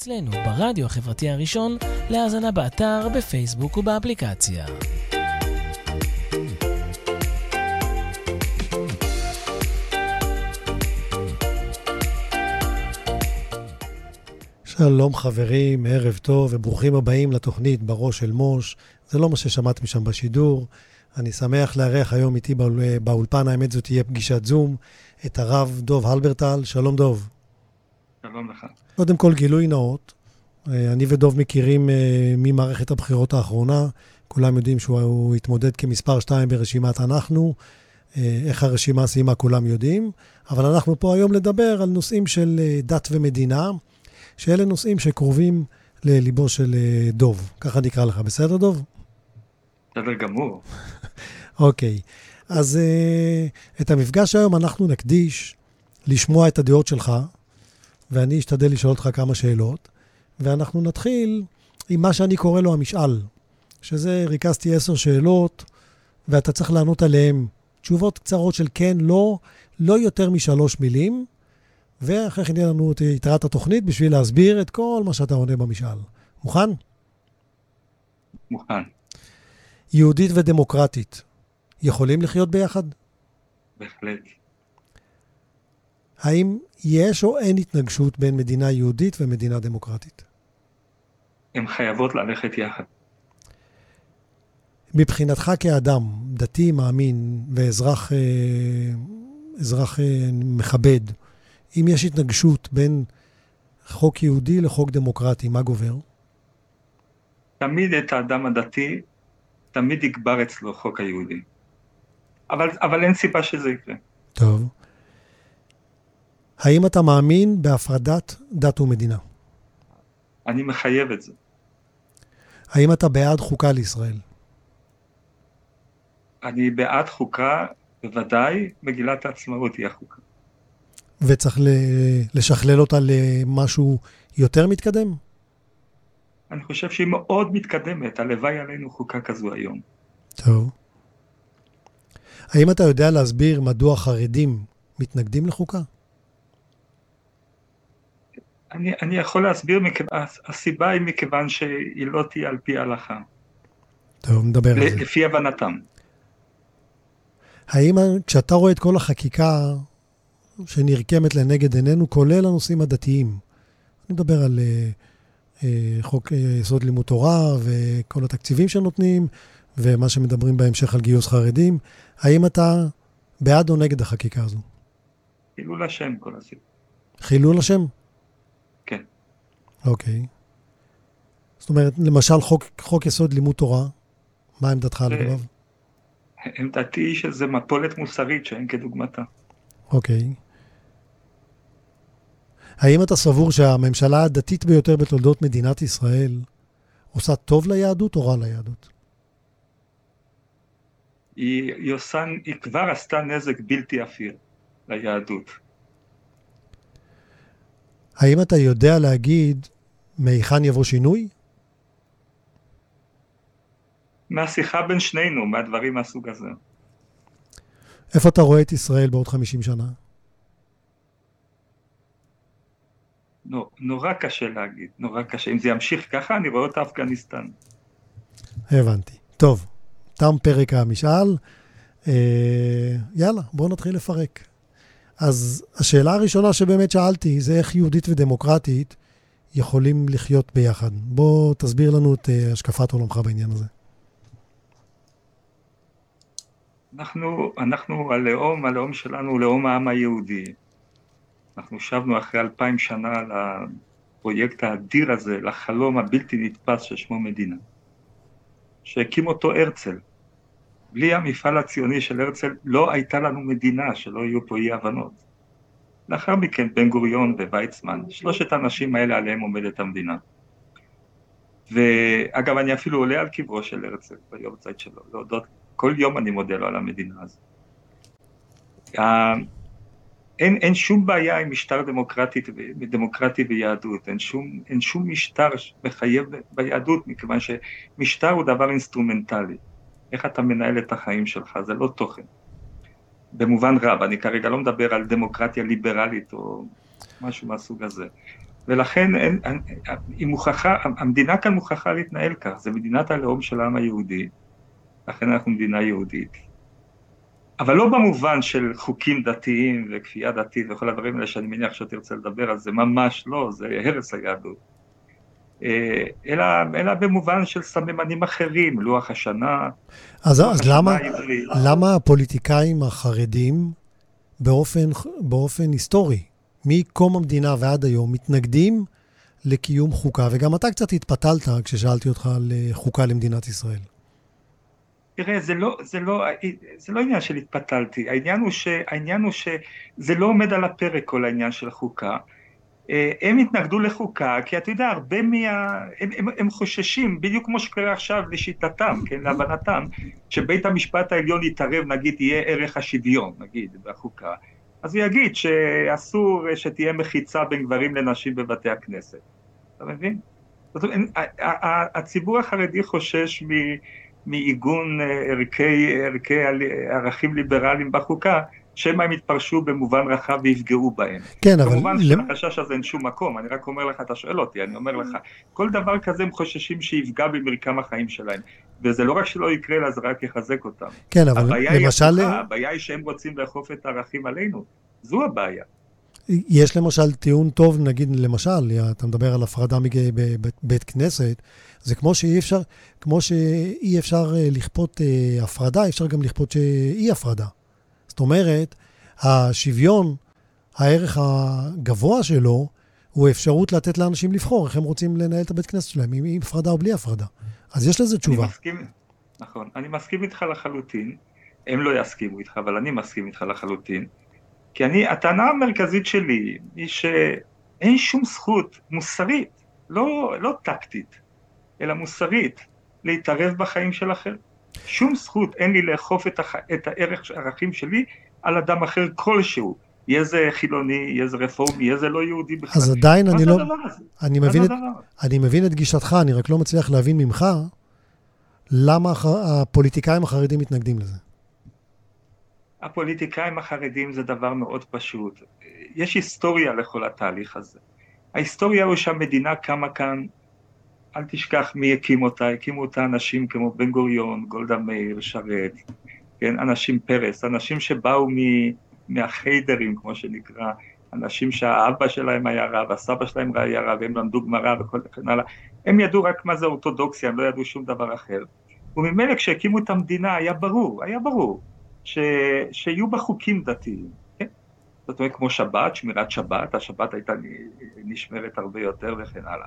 אצלנו ברדיו החברתי הראשון, להאזנה באתר, בפייסבוק ובאפליקציה. שלום חברים, ערב טוב וברוכים הבאים לתוכנית בראש של מוש. זה לא מה ששמעתם שם בשידור. אני שמח לארח היום איתי באולפן, האמת זאת תהיה פגישת זום, את הרב דוב הלברטל. שלום דוב. שלום לך. קודם כל גילוי נאות. אה, אני ודוב מכירים אה, ממערכת הבחירות האחרונה. כולם יודעים שהוא התמודד כמספר 2 ברשימת אנחנו. אה, איך הרשימה סיימה כולם יודעים. אבל אנחנו פה היום לדבר על נושאים של דת ומדינה. שאלה נושאים שקרובים לליבו של דוב. ככה נקרא לך, בסדר, דוב? בסדר גמור. אוקיי. אז את המפגש היום אנחנו נקדיש לשמוע את הדעות שלך, ואני אשתדל לשאול אותך כמה שאלות, ואנחנו נתחיל עם מה שאני קורא לו המשאל, שזה ריכזתי עשר שאלות, ואתה צריך לענות עליהן תשובות קצרות של כן, לא, לא יותר משלוש מילים, ואחרי כן יהיה לנו את יתרת התוכנית בשביל להסביר את כל מה שאתה עונה במשאל. מוכן? מוכן. יהודית ודמוקרטית, יכולים לחיות ביחד? בהחלט. האם יש או אין התנגשות בין מדינה יהודית ומדינה דמוקרטית? הן חייבות ללכת יחד. מבחינתך כאדם, דתי, מאמין ואזרח אה, אזרח, אה, מכבד, אם יש התנגשות בין חוק יהודי לחוק דמוקרטי, מה גובר? תמיד את האדם הדתי, תמיד יגבר אצלו חוק היהודי. אבל, אבל אין סיבה שזה יקרה. טוב. האם אתה מאמין בהפרדת דת ומדינה? אני מחייב את זה. האם אתה בעד חוקה לישראל? אני בעד חוקה, בוודאי, מגילת העצמאות היא החוקה. וצריך לשכלל אותה למשהו יותר מתקדם? אני חושב שהיא מאוד מתקדמת, הלוואי עלינו חוקה כזו היום. טוב. האם אתה יודע להסביר מדוע חרדים מתנגדים לחוקה? אני, אני יכול להסביר, הסיבה היא מכיוון שהיא לא תהיה על פי ההלכה. טוב, נדבר על זה. לפי הבנתם. האם כשאתה רואה את כל החקיקה שנרקמת לנגד עינינו, כולל הנושאים הדתיים. אני מדבר על uh, uh, חוק uh, יסוד לימוד תורה וכל התקציבים שנותנים, ומה שמדברים בהמשך על גיוס חרדים. האם אתה בעד או נגד החקיקה הזו? חילול השם כל הסיפור. חילול השם? אוקיי. זאת אומרת, למשל חוק, חוק יסוד לימוד תורה, מה עמדתך לגביו? עמדתי היא שזה מפולת מוסרית שאין כדוגמתה. אוקיי. האם אתה סבור שהממשלה הדתית ביותר בתולדות מדינת ישראל עושה טוב ליהדות או רע ליהדות? היא, היא, עושה, היא כבר עשתה נזק בלתי הפיר ליהדות. האם אתה יודע להגיד מהיכן יבוא שינוי? מהשיחה בין שנינו, מהדברים מהסוג הזה. איפה אתה רואה את ישראל בעוד 50 שנה? נורא קשה להגיד, נורא קשה. אם זה ימשיך ככה, אני רואה אותה אפגניסטן. הבנתי. טוב, תם פרק המשאל. אה, יאללה, בואו נתחיל לפרק. אז השאלה הראשונה שבאמת שאלתי זה איך יהודית ודמוקרטית יכולים לחיות ביחד. בוא תסביר לנו את אה, השקפת עולמך בעניין הזה. אנחנו, אנחנו הלאום, הלאום שלנו הוא לאום העם היהודי. אנחנו שבנו אחרי אלפיים שנה לפרויקט האדיר הזה, לחלום הבלתי נתפס ששמו מדינה, שהקים אותו הרצל. בלי המפעל הציוני של הרצל לא הייתה לנו מדינה, שלא יהיו פה אי הבנות. לאחר מכן בן גוריון וויצמן, שלושת האנשים האלה עליהם עומדת המדינה. ואגב, אני אפילו עולה על קברו של הרצל ביום צייד שלו, להודות, כל יום אני מודה לו על המדינה הזאת. אין, אין שום בעיה עם משטר דמוקרטי, דמוקרטי ביהדות, אין שום, אין שום משטר מחייב ביהדות, מכיוון שמשטר הוא דבר אינסטרומנטלי. איך אתה מנהל את החיים שלך, זה לא תוכן. במובן רב, אני כרגע לא מדבר על דמוקרטיה ליברלית או משהו מהסוג הזה. ולכן אין, היא מוכרחה, המדינה כאן מוכרחה להתנהל כך, זה מדינת הלאום של העם היהודי, לכן אנחנו מדינה יהודית. אבל לא במובן של חוקים דתיים וכפייה דתית וכל הדברים האלה שאני מניח שתרצה לדבר על זה, ממש לא, זה הרס היהדות. אה, אלא, אלא במובן של סממנים אחרים, לוח השנה. אז, לוח אז השנה למה, למה הפוליטיקאים החרדים באופן, באופן היסטורי, מקום המדינה ועד היום, מתנגדים לקיום חוקה? וגם אתה קצת התפתלת כששאלתי אותך על אה, חוקה למדינת ישראל. תראה, זה לא, זה, לא, זה לא עניין של התפתלתי, העניין הוא, ש, העניין הוא שזה לא עומד על הפרק כל העניין של חוקה. אה, הם התנגדו לחוקה, כי אתה יודע, הרבה מה... הם, הם, הם חוששים, בדיוק כמו שקורה עכשיו לשיטתם, כן, להבנתם, שבית המשפט העליון יתערב, נגיד, יהיה ערך השוויון, נגיד, בחוקה. אז הוא יגיד שאסור שתהיה מחיצה בין גברים לנשים בבתי הכנסת. אתה מבין? זאת אומרת, הציבור החרדי חושש מעיגון אה, ערכי, ערכי ערכים ליברליים בחוקה, שמא הם יתפרשו במובן רחב ויפגעו בהם. כן, אבל... כמובן שלחשש הזה אין שום מקום, אני רק אומר לך, אתה שואל אותי, אני אומר לך, כל דבר כזה הם חוששים שיפגע במרקם החיים שלהם. וזה לא רק שלא יקרה, אלא זה רק יחזק אותם. כן, אבל למשל... הבעיה היא הבעיה היא שהם רוצים לאכוף את הערכים עלינו. זו הבעיה. יש למשל טיעון טוב, נגיד, למשל, אתה מדבר על הפרדה מבית כנסת, זה כמו שאי אפשר, כמו שאי אפשר אה, לכפות אה, הפרדה, אפשר גם לכפות שאי הפרדה. אומרת, השוויון, הערך הגבוה שלו, הוא אפשרות לתת לאנשים לבחור איך הם רוצים לנהל את הבית כנסת שלהם, עם, עם הפרדה או בלי הפרדה. אז יש לזה תשובה. אני מסכים, נכון. אני מסכים איתך לחלוטין. הם לא יסכימו איתך, אבל אני מסכים איתך לחלוטין. כי אני, הטענה המרכזית שלי היא שאין שום זכות מוסרית, לא, לא טקטית, אלא מוסרית, להתערב בחיים של אחר. שום זכות אין לי לאכוף את, הח... את הערך, הערכים שלי על אדם אחר כלשהו. יהיה זה חילוני, יהיה זה רפורמי, יהיה זה לא יהודי בכלל. אז עדיין אני לא... אני מבין, את, אני מבין את גישתך, אני רק לא מצליח להבין ממך למה הפוליטיקאים החרדים מתנגדים לזה. הפוליטיקאים החרדים זה דבר מאוד פשוט. יש היסטוריה לכל התהליך הזה. ההיסטוריה הוא שהמדינה קמה כאן אל תשכח מי הקים אותה, הקימו אותה אנשים כמו בן גוריון, גולדה מאיר, שרת, כן, אנשים פרס, אנשים שבאו מ, מהחיידרים, כמו שנקרא, אנשים שהאבא שלהם היה רב, הסבא שלהם היה רב, הם למדו גמרא וכל וכן הלאה, הם ידעו רק מה זה אורתודוקסיה, הם לא ידעו שום דבר אחר. וממילא כשהקימו את המדינה היה ברור, היה ברור, ש, שיהיו בה חוקים דתיים, כן? זאת אומרת כמו שבת, שמירת שבת, השבת הייתה נשמרת הרבה יותר וכן הלאה.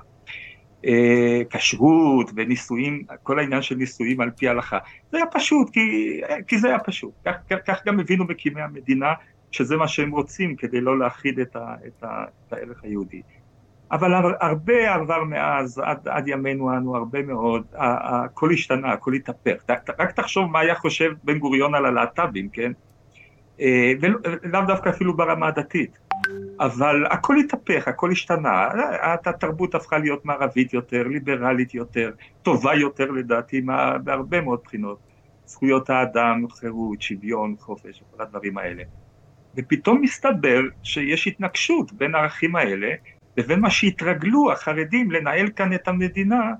אה, כשרות ונישואים, כל העניין של נישואים על פי ההלכה. זה היה פשוט, כי, כי זה היה פשוט. כך, כך, גם הבינו מקימי המדינה, שזה מה שהם רוצים כדי לא להכחיד את, את, את הערך היהודי. אבל הרבה עבר מאז, עד, עד ימינו אנו, הרבה מאוד, הכל השתנה, הכל התהפך. רק תחשוב מה היה חושב בן גוריון על הלהט"בים, כן? אה, ולאו דווקא אפילו ברמה הדתית. אבל הכל התהפך, הכל השתנה, התרבות הפכה להיות מערבית יותר, ליברלית יותר, טובה יותר לדעתי מה, בהרבה מאוד בחינות, זכויות האדם, חירות, שוויון, חופש, כל הדברים האלה. ופתאום מסתבר שיש התנגשות בין הערכים האלה לבין מה שהתרגלו החרדים לנהל כאן את המדינה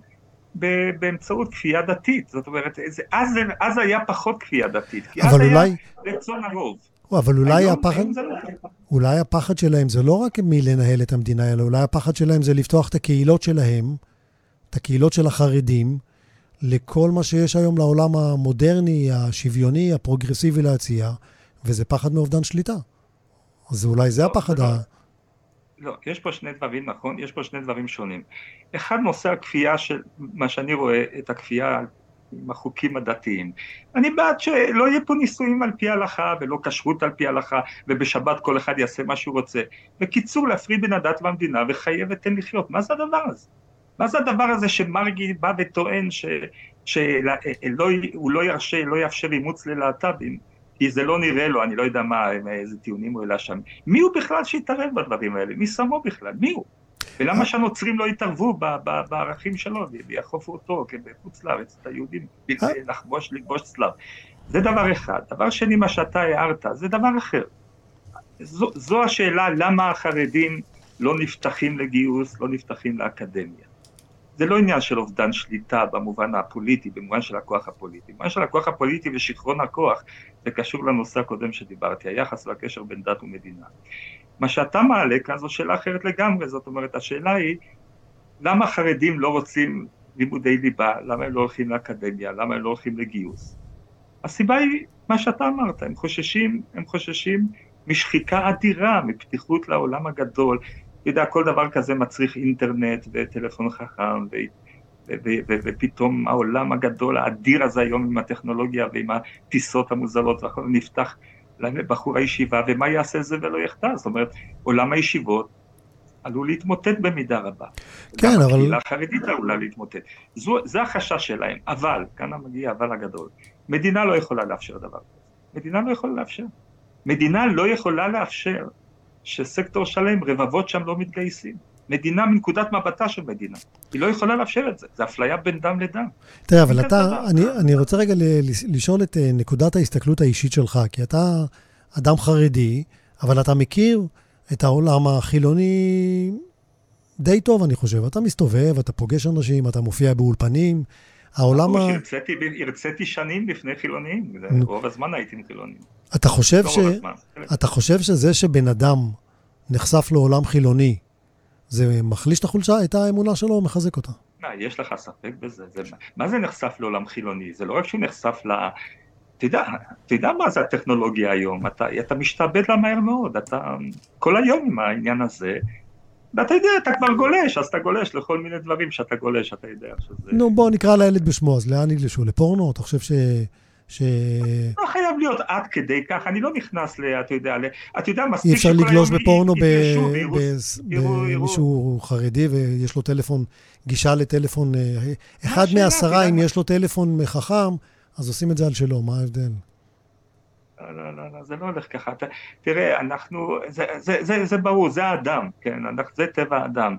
באמצעות כפייה דתית. זאת אומרת, אז, אז היה פחות כפייה דתית, כי אז אולי... היה רצון הרוב. אבל אולי הפחד, לא אולי הפחד שלהם זה לא רק מלנהל את המדינה, אלא אולי הפחד שלהם זה לפתוח את הקהילות שלהם, את הקהילות של החרדים, לכל מה שיש היום לעולם המודרני, השוויוני, הפרוגרסיבי להציע, וזה פחד מאובדן שליטה. אז אולי זה לא, הפחד לא. ה... לא, יש פה שני דברים, נכון? יש פה שני דברים שונים. אחד, נושא הכפייה של, מה שאני רואה, את הכפייה עם החוקים הדתיים. אני בעד שלא יהיה פה נישואים על פי ההלכה ולא כשרות על פי ההלכה ובשבת כל אחד יעשה מה שהוא רוצה. בקיצור להפריד בין הדת והמדינה וחייב ותן לחיות. מה זה הדבר הזה? מה זה הדבר הזה שמרגי בא וטוען שהוא לא ירשה, לא יאפשר אימוץ ללהט"בים כי זה לא נראה לו, אני לא יודע מה, איזה טיעונים הוא העלה שם. מי הוא בכלל שיתערב בדברים האלה? מי שמו בכלל? מי הוא? ולמה שהנוצרים לא יתערבו בערכים שלו ויאכופו אותו בחוץ לארץ, את היהודים, אה? לחבוש, לגבוש צלב. זה דבר אחד. דבר שני, מה שאתה הערת, זה דבר אחר. זו, זו השאלה למה החרדים לא נפתחים לגיוס, לא נפתחים לאקדמיה. זה לא עניין של אובדן שליטה במובן הפוליטי, במובן של הכוח הפוליטי. במובן של הכוח הפוליטי ושיכרון הכוח, זה קשור לנושא הקודם שדיברתי, היחס והקשר בין דת ומדינה. מה שאתה מעלה כאן זו שאלה אחרת לגמרי, זאת אומרת, השאלה היא, למה חרדים לא רוצים לימודי ליבה, למה הם לא הולכים לאקדמיה, למה הם לא הולכים לגיוס? הסיבה היא מה שאתה אמרת, הם חוששים, הם חוששים משחיקה אדירה, מפתיחות לעולם הגדול. אתה יודע, כל דבר כזה מצריך אינטרנט וטלפון חכם, ו... ופתאום העולם הגדול, האדיר הזה היום עם הטכנולוגיה ועם הטיסות המוזלות נפתח לבחור הישיבה, ומה יעשה זה ולא יחטא? זאת אומרת, עולם הישיבות עלול להתמוטט במידה רבה. כן, גם אבל... הקהילה החרדית עלולה להתמוטט. זו, זה החשש שלהם, אבל, כאן מגיע אבל הגדול, מדינה לא יכולה לאפשר דבר כזה. מדינה לא יכולה לאפשר. מדינה לא יכולה לאפשר שסקטור שלם, רבבות שם לא מתגייסים. מדינה מנקודת מבטה של מדינה. היא לא יכולה לאפשר את זה, זה אפליה בין דם לדם. תראה, אבל אתה, אני, אני רוצה רגע לשאול את אה, נקודת ההסתכלות האישית שלך, כי אתה אדם חרדי, אבל אתה מכיר את העולם החילוני די טוב, אני חושב. אתה מסתובב, אתה פוגש אנשים, אתה מופיע באולפנים. העולם ה... הרציתי שנים לפני חילונים, רוב הזמן הייתי עם חילונים. אתה חושב, לא ש... אתה חושב שזה שבן אדם נחשף לעולם חילוני, זה מחליש את החולשה, את האמונה שלו, או מחזק אותה? מה, יש לך ספק בזה? זה... מה זה נחשף לעולם חילוני? זה לא רק שהוא נחשף ל... אתה יודע מה זה הטכנולוגיה היום, אתה, אתה משתעבד לה מהר מאוד, אתה כל היום עם העניין הזה, ואתה יודע, אתה כבר גולש, אז אתה גולש לכל מיני דברים שאתה גולש, אתה יודע שזה... נו, בוא נקרא לילד בשמו, אז לאן יגלשו? לפורנו? אתה חושב ש... ש... לא חייב להיות עד כדי כך, אני לא נכנס ל... אתה יודע, ל... אתה יודע, מספיק אי אפשר לגלוש בפורנו במישהו חרדי ויש לו טלפון, גישה לטלפון, אה, אחד מעשרה, אם יש לו טלפון חכם, אז עושים את זה על שלו, מה ההבדל? לא, לא, לא, לא, זה לא הולך ככה. תראה, אנחנו, זה, זה, זה, זה ברור, זה האדם, כן, זה טבע האדם.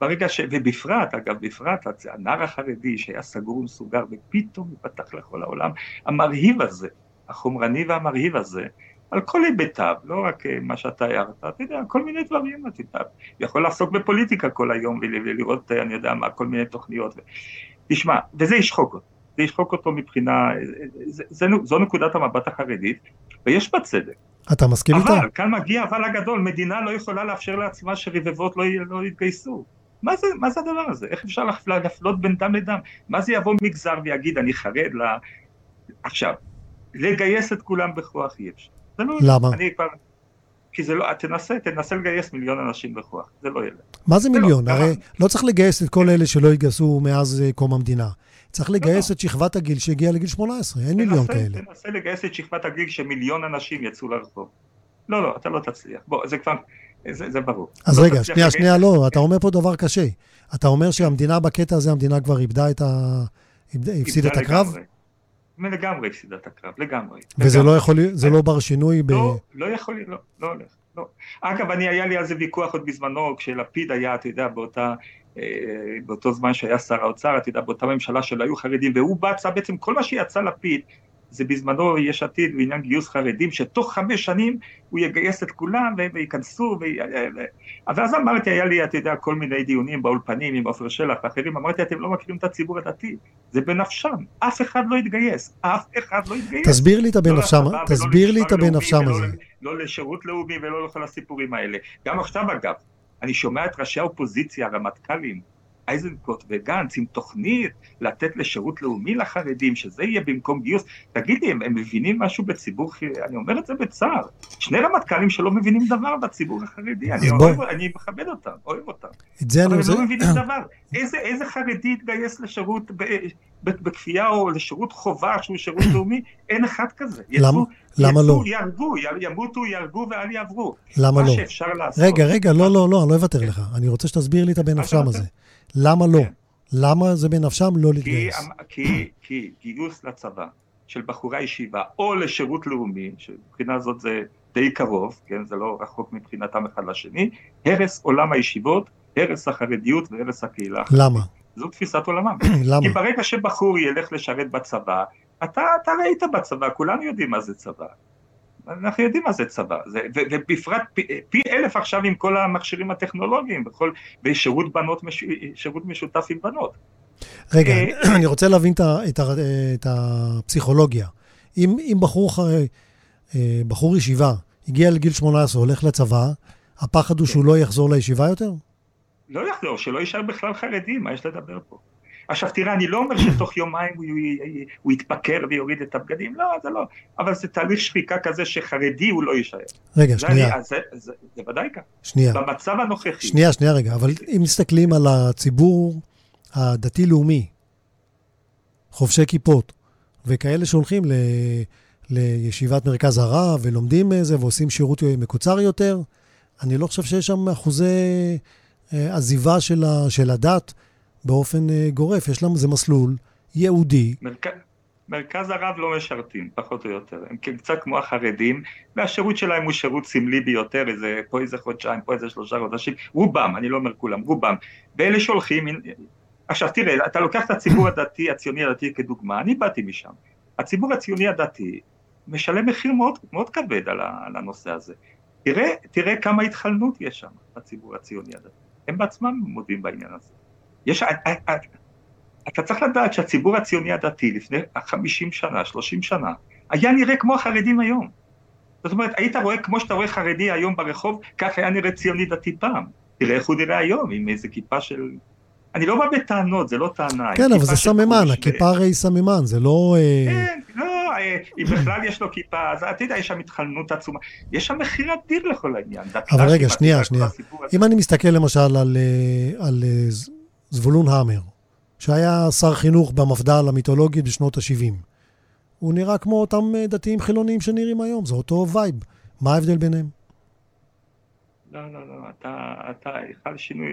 ברגע ש... ובפרט, אגב, בפרט, הנער החרדי שהיה סגור ומסוגר, ופתאום ייפתח לכל העולם המרהיב הזה, החומרני והמרהיב הזה, על כל היבטיו, לא רק אה, מה שאתה הערת, אתה יודע, כל מיני דברים, אתה יודע, יכול לעסוק בפוליטיקה כל היום ולראות, אה, אני יודע מה, כל מיני תוכניות. תשמע, וזה ישחוק אותו. זה ישחוק אותו מבחינה, זה, זה, זו נקודת המבט החרדית, ויש בה צדק. אתה מסכים איתה? אבל, כאן מגיע אבל הגדול, מדינה לא יכולה לאפשר לעצמה שרבבות לא, לא יתגייסו. מה זה, מה זה הדבר הזה? איך אפשר להפלות בין דם לדם? מה זה יבוא מגזר ויגיד, אני חרד ל... עכשיו, לגייס את כולם בכוח אי אפשר. לא, למה? אני כבר... כי זה לא, תנסה, תנסה לגייס מיליון אנשים בכוח, זה לא ילך. מה זה מיליון? לא, הרי לא צריך לגייס את כל אלה שלא התגייסו מאז אה, קום המדינה. צריך לגייס לא, את שכבת הגיל שהגיעה לגיל 18, אין מיליון כאלה. תנסה לגייס את שכבת הגיל שמיליון אנשים יצאו לרחוב. לא, לא, אתה לא תצליח. בוא, זה כבר, זה, זה ברור. אז לא רגע, שנייה, שנייה, לא, אתה אומר פה דבר קשה. אתה אומר שהמדינה בקטע הזה, המדינה כבר איבדה את ה... הפסידה את הקרב? לגמרי הפסידה את הקרב, לגמרי. וזה לא יכול, להיות, זה לא בר שינוי ב... לא, לא יכול, לא, לא הולך. לא. אגב, אני, היה לי על זה ויכוח עוד בזמנו, כשלפיד היה, אתה יודע, באותה אה, באותו זמן שהיה שר האוצר, אתה יודע, באותה ממשלה שלא היו חרדים, והוא בצע בעצם כל מה שיצא לפיד, זה בזמנו יש עתיד בעניין גיוס חרדים, שתוך חמש שנים הוא יגייס את כולם וייכנסו, ו... אבל אז אמרתי, היה לי, אתה יודע, כל מיני דיונים באולפנים עם עופר שלח ואחרים, אמרתי, אתם לא מכירים את הציבור הדתי, זה בנפשם, אף אחד לא יתגייס, אף אחד לא יתגייס. תסביר לי את הבנפשם, לא תסביר לי את הבנפשם הזה. לא לשירות לאומי ולא לכל הסיפורים האלה. גם עכשיו אגב, אני שומע את ראשי האופוזיציה, הרמטכ"לים, איזנקוט וגנץ, עם תוכנית לתת לשירות לאומי לחרדים, שזה יהיה במקום גיוס. תגידי, הם, הם מבינים משהו בציבור, אני אומר את זה בצער. שני רמטכ"לים שלא מבינים דבר בציבור החרדי, אני, אוהב, אני מכבד אותם, אוהב אותם. את זה אני רוצה... אבל הם לא מבינים דבר. איזה, איזה חרדי יתגייס לשירות בכפייה או לשירות חובה שהוא שירות לאומי? אין אחד כזה. למה? למה לא? יהרגו, ימותו, יהרגו ואל יעברו. למה לא? מה שאפשר לעשות. רגע, רגע, לא, לא, לא, אני לא אוותר לך. אני רוצה שתסביר לי את הבנפשם הזה. למה לא? כן. למה זה בנפשם לא להתגייס? כי, כי גיוס לצבא של בחורי ישיבה או לשירות לאומי, שמבחינה זאת זה די קרוב, כן, זה לא רחוק מבחינתם אחד לשני, הרס עולם הישיבות, הרס החרדיות והרס הקהילה. למה? זו תפיסת עולמם. למה? כי ברגע שבחור ילך לשרת בצבא, אתה, אתה ראית בצבא, כולנו יודעים מה זה צבא. אנחנו יודעים מה זה צבא, זה, ו, ובפרט פי, פי אלף עכשיו עם כל המכשירים הטכנולוגיים, בכל, בשירות בנות, מש, שירות משותף עם בנות. רגע, אה, אני רוצה להבין את, את, את הפסיכולוגיה. אם, אם בחור, אה, בחור ישיבה הגיע לגיל 18, הולך לצבא, הפחד הוא שהוא לא יחזור לישיבה יותר? לא יחזור, שלא יישאר בכלל חרדי, מה יש לדבר פה? עכשיו תראה, אני לא אומר שתוך יומיים הוא, הוא יתפקר ויוריד את הבגדים, לא, זה לא, אבל זה תהליך שחיקה כזה שחרדי הוא לא יישאר. רגע, שנייה. אני, זה, זה, זה ודאי כך. שנייה. במצב הנוכחי. שנייה, שנייה רגע, אבל אם מסתכלים על הציבור הדתי-לאומי, חובשי כיפות, וכאלה שהולכים ל... לישיבת מרכז הרב ולומדים זה ועושים שירות מקוצר יותר, אני לא חושב שיש שם אחוזי אה, עזיבה של, ה, של הדת באופן אה, גורף. יש להם, זה מסלול ייעודי. מרכ... מרכז הרב לא משרתים, פחות או יותר. הם קצת כמו החרדים, והשירות שלהם הוא שירות סמלי ביותר, איזה, פה איזה חודשיים, פה איזה שלושה חודשים, רובם, אני לא אומר כולם, רובם. ואלה שהולכים, עכשיו תראה, אתה לוקח את הציבור הדתי, הציוני הדתי כדוגמה, אני באתי משם. הציבור הציוני הדתי משלם מחיר מאוד, מאוד כבד על, הנושא הזה. תראה, תראה כמה התחלנות יש שם בציבור הציוני הדתי. הם בעצמם מודים בעניין הזה. יש, אתה צריך לדעת שהציבור הציוני הדתי לפני 50 שנה, 30 שנה, היה נראה כמו החרדים היום. זאת אומרת, היית רואה כמו שאתה רואה חרדי היום ברחוב, כך היה נראה ציוני דתי פעם. תראה איך הוא נראה היום, עם איזה כיפה של... אני לא בא בטענות, זה לא טענה. כן, אבל זה סממן, הכיפה הרי היא סממן, זה לא... אה, כן, לא, אה, אם בכלל יש לו כיפה, אז אתה יודע, יש שם התחלנות עצומה. יש שם מחיר אדיר לכל העניין. אבל רגע, שנייה, שנייה. אם אני מסתכל למשל על אה, זבולון המר, שהיה שר חינוך במפד"ל המיתולוגית בשנות ה-70. הוא נראה כמו אותם דתיים חילוניים שנראים היום, זה אותו vibe. מה ההבדל ביניהם? לא, לא, לא, אתה, אתה, חל שינוי,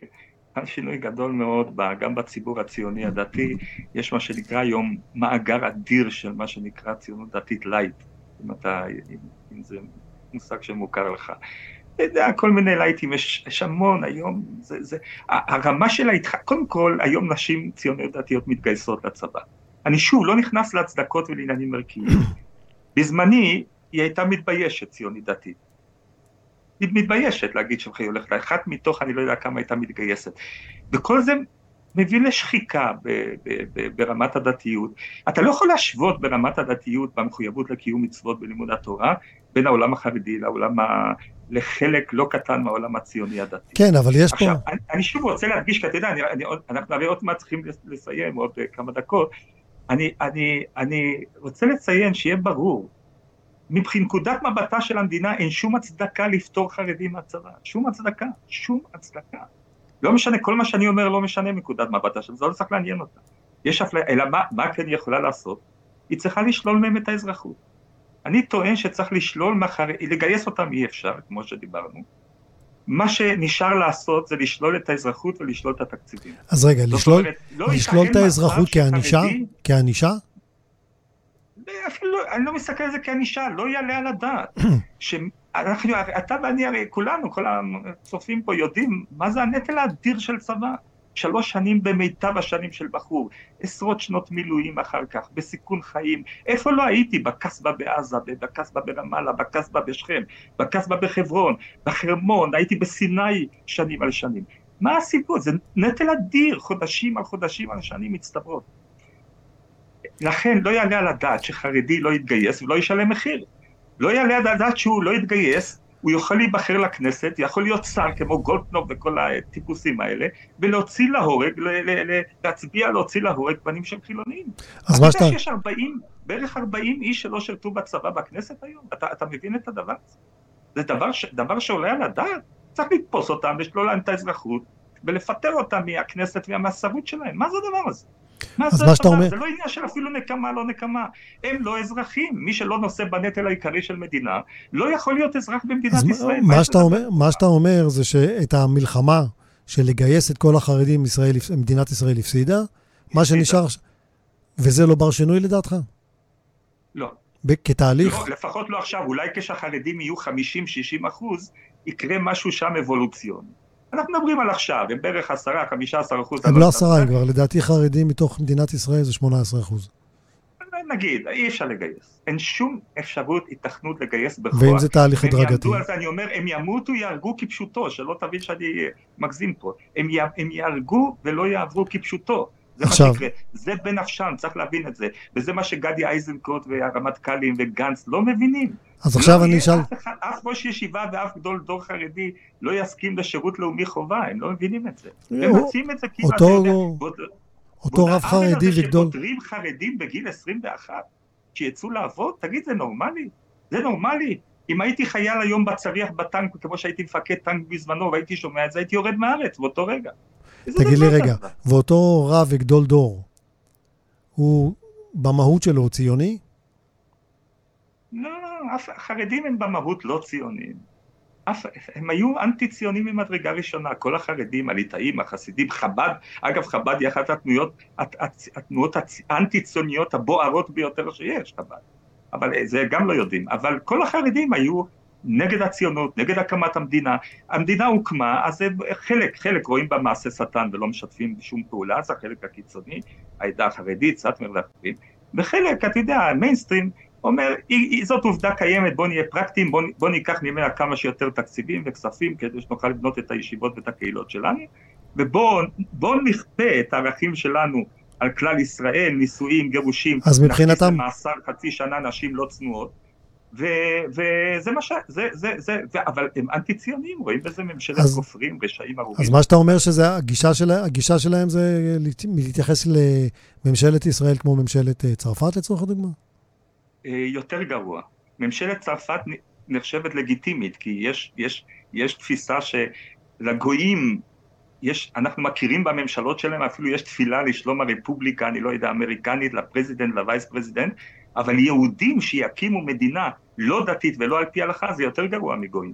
חל שינוי גדול מאוד גם בציבור הציוני הדתי, יש מה שנקרא היום מאגר אדיר של מה שנקרא ציונות דתית light, אם אתה, אם, אם זה מושג שמוכר לך. יודע, כל מיני לייטים, יש, יש המון היום, זה, זה, הרמה של ההתח... קודם כל, היום נשים ציוניות דתיות מתגייסות לצבא. אני שוב לא נכנס להצדקות ולעניינים ערכיים. בזמני היא הייתה מתביישת, ציונית דתית. היא מתביישת להגיד שהיא הולכת, אחת מתוך אני לא יודע כמה הייתה מתגייסת. וכל זה מביא לשחיקה ב, ב, ב, ברמת הדתיות. אתה לא יכול להשוות ברמת הדתיות במחויבות לקיום מצוות בלימוד התורה בין העולם החרדי לעולם ה... לחלק לא קטן מהעולם הציוני הדתי. כן, אבל יש עכשיו, פה... עכשיו, אני, אני שוב רוצה להדגיש, כי אתה יודע, אני, אני, אנחנו הרי עוד מעט צריכים לסיים עוד כמה דקות. אני, אני, אני רוצה לציין שיהיה ברור, מבנקודת מבטה של המדינה אין שום הצדקה לפטור חרדים מהצבא, שום הצדקה, שום הצדקה. לא משנה, כל מה שאני אומר לא משנה מנקודת מבטה של זה, לא צריך לעניין אותה. יש אפליה, אלא מה, מה כן היא יכולה לעשות? היא צריכה לשלול מהם את האזרחות. אני טוען שצריך לשלול מחר, לגייס אותם אי אפשר, כמו שדיברנו. מה שנשאר לעשות זה לשלול את האזרחות ולשלול את התקציבים. אז רגע, לשלול, אומרת, לא לשלול את האזרחות כענישה? כענישה? אפילו, לא, אני לא מסתכל על זה כענישה, לא יעלה על הדעת. שאנחנו, אתה ואני הרי כולנו, כל הצופים פה יודעים מה זה הנטל האדיר של צבא. שלוש שנים במיטב השנים של בחור, עשרות שנות מילואים אחר כך, בסיכון חיים. איפה לא הייתי? בקסבה בעזה, בקסבה ברמאללה, בקסבה בשכם, בקסבה בחברון, בחרמון, הייתי בסיני שנים על שנים. מה הסיפור? זה נטל אדיר, חודשים על חודשים על שנים מצטברות. לכן לא יעלה על הדעת שחרדי לא יתגייס ולא ישלם מחיר. לא יעלה על הדעת שהוא לא יתגייס הוא יוכל להיבחר לכנסת, יכול להיות שר כמו גולדקנופ וכל הטיפוסים האלה, ולהוציא להורג, להצביע להוציא להורג בנים של חילונים. אז מה שאתה... שיש 40, בערך 40 איש שלא שירתו בצבא בכנסת היום? אתה, אתה מבין את הדבר הזה? זה דבר, ש, דבר שעולה על הדעת? צריך לתפוס אותם, לשלול להם את האזרחות, ולפטר אותם מהכנסת והמסרות שלהם. מה זה הדבר הזה? מה זה מה שאתה אומר? זה לא עניין של אפילו נקמה, לא נקמה. הם לא אזרחים. מי שלא נושא בנטל העיקרי של מדינה, לא יכול להיות אזרח במדינת ישראל. מה, מה, שאתה אומר, מה שאתה אומר זה שאת המלחמה של לגייס את כל החרדים, ישראל, מדינת ישראל הפסידה, מה שנשאר... וזה לא בר שינוי לדעתך? לא. כתהליך? לא, לפחות לא עכשיו. אולי כשהחרדים יהיו 50-60 אחוז, יקרה משהו שם אבולוציוני. אנחנו מדברים על עכשיו, הם בערך עשרה, חמישה עשר אחוז. הם לא עשרה, הם כבר לדעתי חרדים מתוך מדינת ישראל זה שמונה עשרה אחוז. נגיד, אי אפשר לגייס. אין שום אפשרות, התכנות לגייס בכוח. ואם זה תהליך הדרגתי? הם יעמדו על זה, אני אומר, הם ימותו, יהרגו כפשוטו, שלא תבין שאני מגזים פה. הם, י, הם יהרגו ולא יעברו כפשוטו. זה עכשיו... מה שיקרה. זה בנפשם, צריך להבין את זה. וזה מה שגדי איזנקוט והרמטכ"לים וגנץ לא מבינים. אז עכשיו לא אני אשאל... אף, אף ראש ישיבה ואף גדול דור חרדי לא יסכים לשירות לאומי חובה, הם לא מבינים את זה. הם מציעים את זה כאילו, יודע... אותו רב חרדי וגדול. שפותרים חרדים בגיל 21, שיצאו לעבוד? תגיד, זה נורמלי? זה נורמלי? אם הייתי חייל היום בצריח בטנק, כמו שהייתי מפקד טנק בזמנו, והייתי שומע את זה, הייתי יורד מהארץ באותו רגע. תגיד לי רגע, ואותו רב וגדול דור, הוא במהות שלו ציוני? לא, החרדים הם במהות לא ציונים. אף, הם היו אנטי ציונים ממדרגה ראשונה, כל החרדים, הליטאים, החסידים, חב"ד, אגב חב"ד היא אחת התנועות, התנועות האנטי ציוניות הבוערות ביותר שיש, חב"ד, אבל זה גם לא יודעים, אבל כל החרדים היו נגד הציונות, נגד הקמת המדינה, המדינה הוקמה, אז חלק, חלק רואים בה מעשה שטן ולא משתפים בשום פעולה, זה החלק הקיצוני, העדה החרדית, סאטמר ואחרים, וחלק, אתה יודע, המיינסטרים, אומר, זאת עובדה קיימת, בוא נהיה פרקטיים, בוא, בוא ניקח ממנה כמה שיותר תקציבים וכספים כדי שנוכל לבנות את הישיבות ואת הקהילות שלנו, ובואו נכפה את הערכים שלנו על כלל ישראל, נישואים, גירושים, אז מבחינתם... מאסר חצי שנה נשים לא צנועות, וזה מה ש... זה, זה, זה, ו... אבל הם אנטי ציונים, רואים בזה ממשלת אז, כופרים, רשעים ארוכים. אז מה שאתה אומר שזה, הגישה, של, הגישה שלהם זה להתייחס לממשלת ישראל כמו ממשלת אה, צרפת לצורך הדוגמה? אה, יותר גרוע. ממשלת צרפת נחשבת לגיטימית, כי יש, יש, יש תפיסה שלגויים, יש, אנחנו מכירים בממשלות שלהם, אפילו יש תפילה לשלום הרפובליקה, אני לא יודע, אמריקנית, ל president, ל vice president, אבל יהודים שיקימו מדינה לא דתית ולא על פי הלכה, זה יותר גרוע מגויים.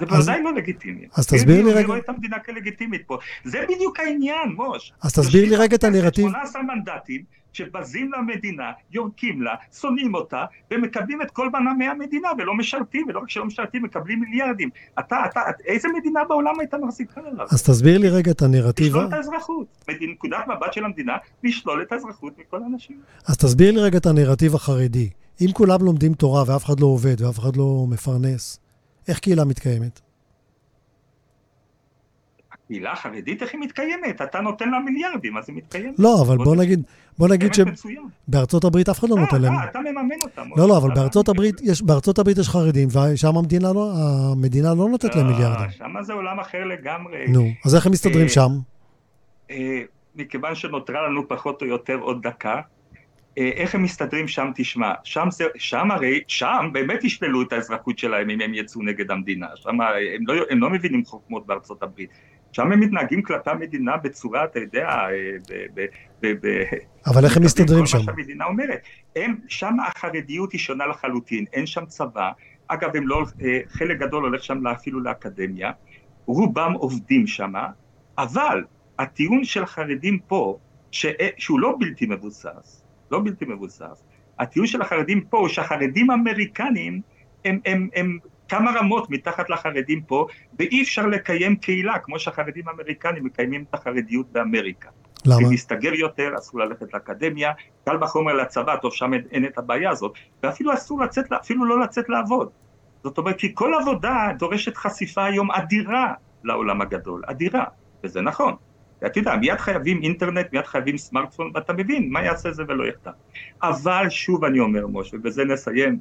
זה בוודאי לא לגיטימי. אז תסביר לי רגע... אני רואה את המדינה כלגיטימית פה. זה בדיוק העניין, מוש. אז תסביר לי רגע את הנרטיב. 18 מנדטים, שבזים למדינה, יורקים לה, שונאים אותה, ומקבלים את כל מנה מהמדינה, ולא משרתים, ולא רק שלא משרתים, מקבלים מיליארדים. אתה, אתה, איזה מדינה בעולם הייתה מחזיקה עליו? אז תסביר לי רגע את הנרטיב. לשלול את האזרחות. מנקודת מבט של המדינה, לשלול את האזרחות מכל האנשים. אז תסביר לי רגע את הנרטיב החרדי. אם כולם לומדים תורה ואף אחד לא עובד ואף אחד לא מפרנס, איך קהילה מתקיימת? קהילה חרדית, איך היא מתקיימת? אתה נותן לה מיליארדים, אז היא מתקיימת. לא, אבל בוא נגיד, בוא נגיד שבארצות הברית אף אחד לא נותן להם. אה, אתה מממן אותם. לא, לא, אבל בארצות הברית יש, בארצות הברית יש חרדים, ושם המדינה לא, המדינה לא נותנת להם מיליארדים. שם זה עולם אחר לגמרי. נו, אז איך הם מסתדרים אה, שם? אה, מכיוון שנותרה לנו פחות או יותר עוד דקה, איך הם מסתדרים שם תשמע, שם, זה, שם הרי, שם באמת ישללו את האזרחות שלהם אם הם יצאו נגד המדינה, שם הם לא, הם לא מבינים חוכמות בארצות הברית, שם הם מתנהגים כלפי המדינה בצורה, אתה יודע, אה, ב... ב, ב אבל איך הם מסתדרים שם? כל מה שהמדינה אומרת. הם, שם החרדיות היא שונה לחלוטין, אין שם צבא, אגב, הם לא, אה, חלק גדול הולך שם אפילו לאקדמיה, רובם עובדים שם, אבל הטיעון של החרדים פה, ש, שהוא לא בלתי מבוסס, לא בלתי מבוסס, הטיעון של החרדים פה הוא שהחרדים האמריקנים הם, הם, הם כמה רמות מתחת לחרדים פה, ואי אפשר לקיים קהילה כמו שהחרדים האמריקנים מקיימים את החרדיות באמריקה. למה? להסתגר יותר, אסור ללכת לאקדמיה, קל וחומר לצבא, טוב שם אין, אין את הבעיה הזאת, ואפילו אסור לצאת, אפילו לא לצאת לעבוד. זאת אומרת, כי כל עבודה דורשת חשיפה היום אדירה לעולם הגדול, אדירה, וזה נכון. אתה יודע, מיד חייבים אינטרנט, מיד חייבים סמארטפון, ואתה מבין מה יעשה זה ולא יחטא. אבל שוב אני אומר, משה, ובזה נסיים,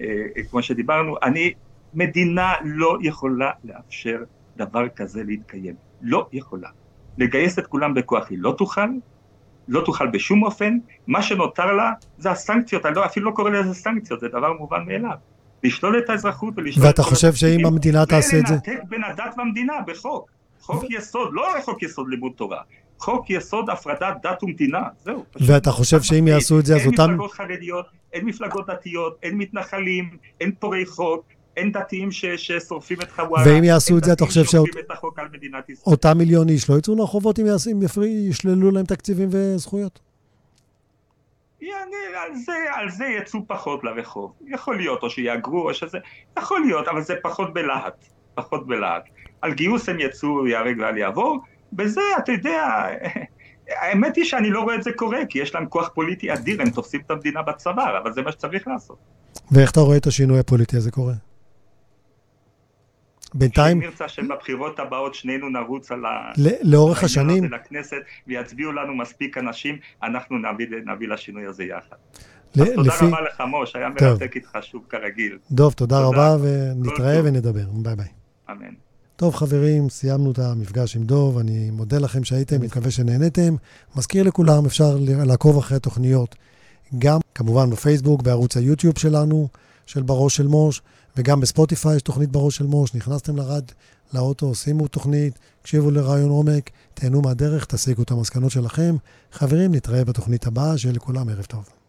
אה, כמו שדיברנו, אני מדינה לא יכולה לאפשר דבר כזה להתקיים. לא יכולה. לגייס את כולם בכוח היא לא תוכל, לא תוכל בשום אופן, מה שנותר לה זה הסנקציות, אני לא, אפילו לא קורא לזה סנקציות, זה דבר מובן מאליו. לשלול את האזרחות ולשלול ואתה חושב שאם המדינה תעשה את זה... ולנתק בין הדת והמדינה בחוק. חוק. יסוד, לא חוק יסוד לימוד תורה, חוק יסוד הפרדת דת ומדינה, זהו. ואתה חושב שאם יעשו את זה אז אותם... אין מפלגות חרדיות, אין מפלגות דתיות, אין מתנחלים, אין פורעי חוק, אין דתיים ששורפים את חווארה. ואם יעשו את זה, אתה חושב שאותם מיליון איש לא יצאו לרחובות אם ישללו להם תקציבים וזכויות? על זה, על זה יצאו פחות לרחוב. יכול להיות, או שיאגרו, או שזה... יכול להיות, אבל זה פחות בלהט. פחות בלהט. על גיוס הם יצאו, ייהרג ואל יעבור. בזה, אתה יודע, האמת היא שאני לא רואה את זה קורה, כי יש להם כוח פוליטי אדיר, הם תופסים את המדינה בצוואר, אבל זה מה שצריך לעשות. ואיך אתה רואה את השינוי הפוליטי הזה קורה? בינתיים... שאם נרצה שבבחירות הבאות שנינו נרוץ על ה... לאורך השנים... לכנסת ויצביעו לנו מספיק אנשים, אנחנו נביא, נביא לשינוי הזה יחד. ל- תודה לפי... רבה לך, מוש, היה מרתק איתך שוב כרגיל. דוב, תודה, תודה רבה, ונתראה ונדבר. ביי ביי. אמן. טוב, חברים, סיימנו את המפגש עם דוב, אני מודה לכם שהייתם, מקווה שנהניתם. מזכיר לכולם, אפשר לעקוב אחרי התוכניות, גם כמובן בפייסבוק, בערוץ היוטיוב שלנו, של בראש של מוש, וגם בספוטיפיי יש תוכנית בראש של מוש. נכנסתם לרד, לאוטו, שימו תוכנית, הקשיבו לרעיון עומק, תהנו מהדרך, תסיקו את המסקנות שלכם. חברים, נתראה בתוכנית הבאה, שיהיה לכולם ערב טוב.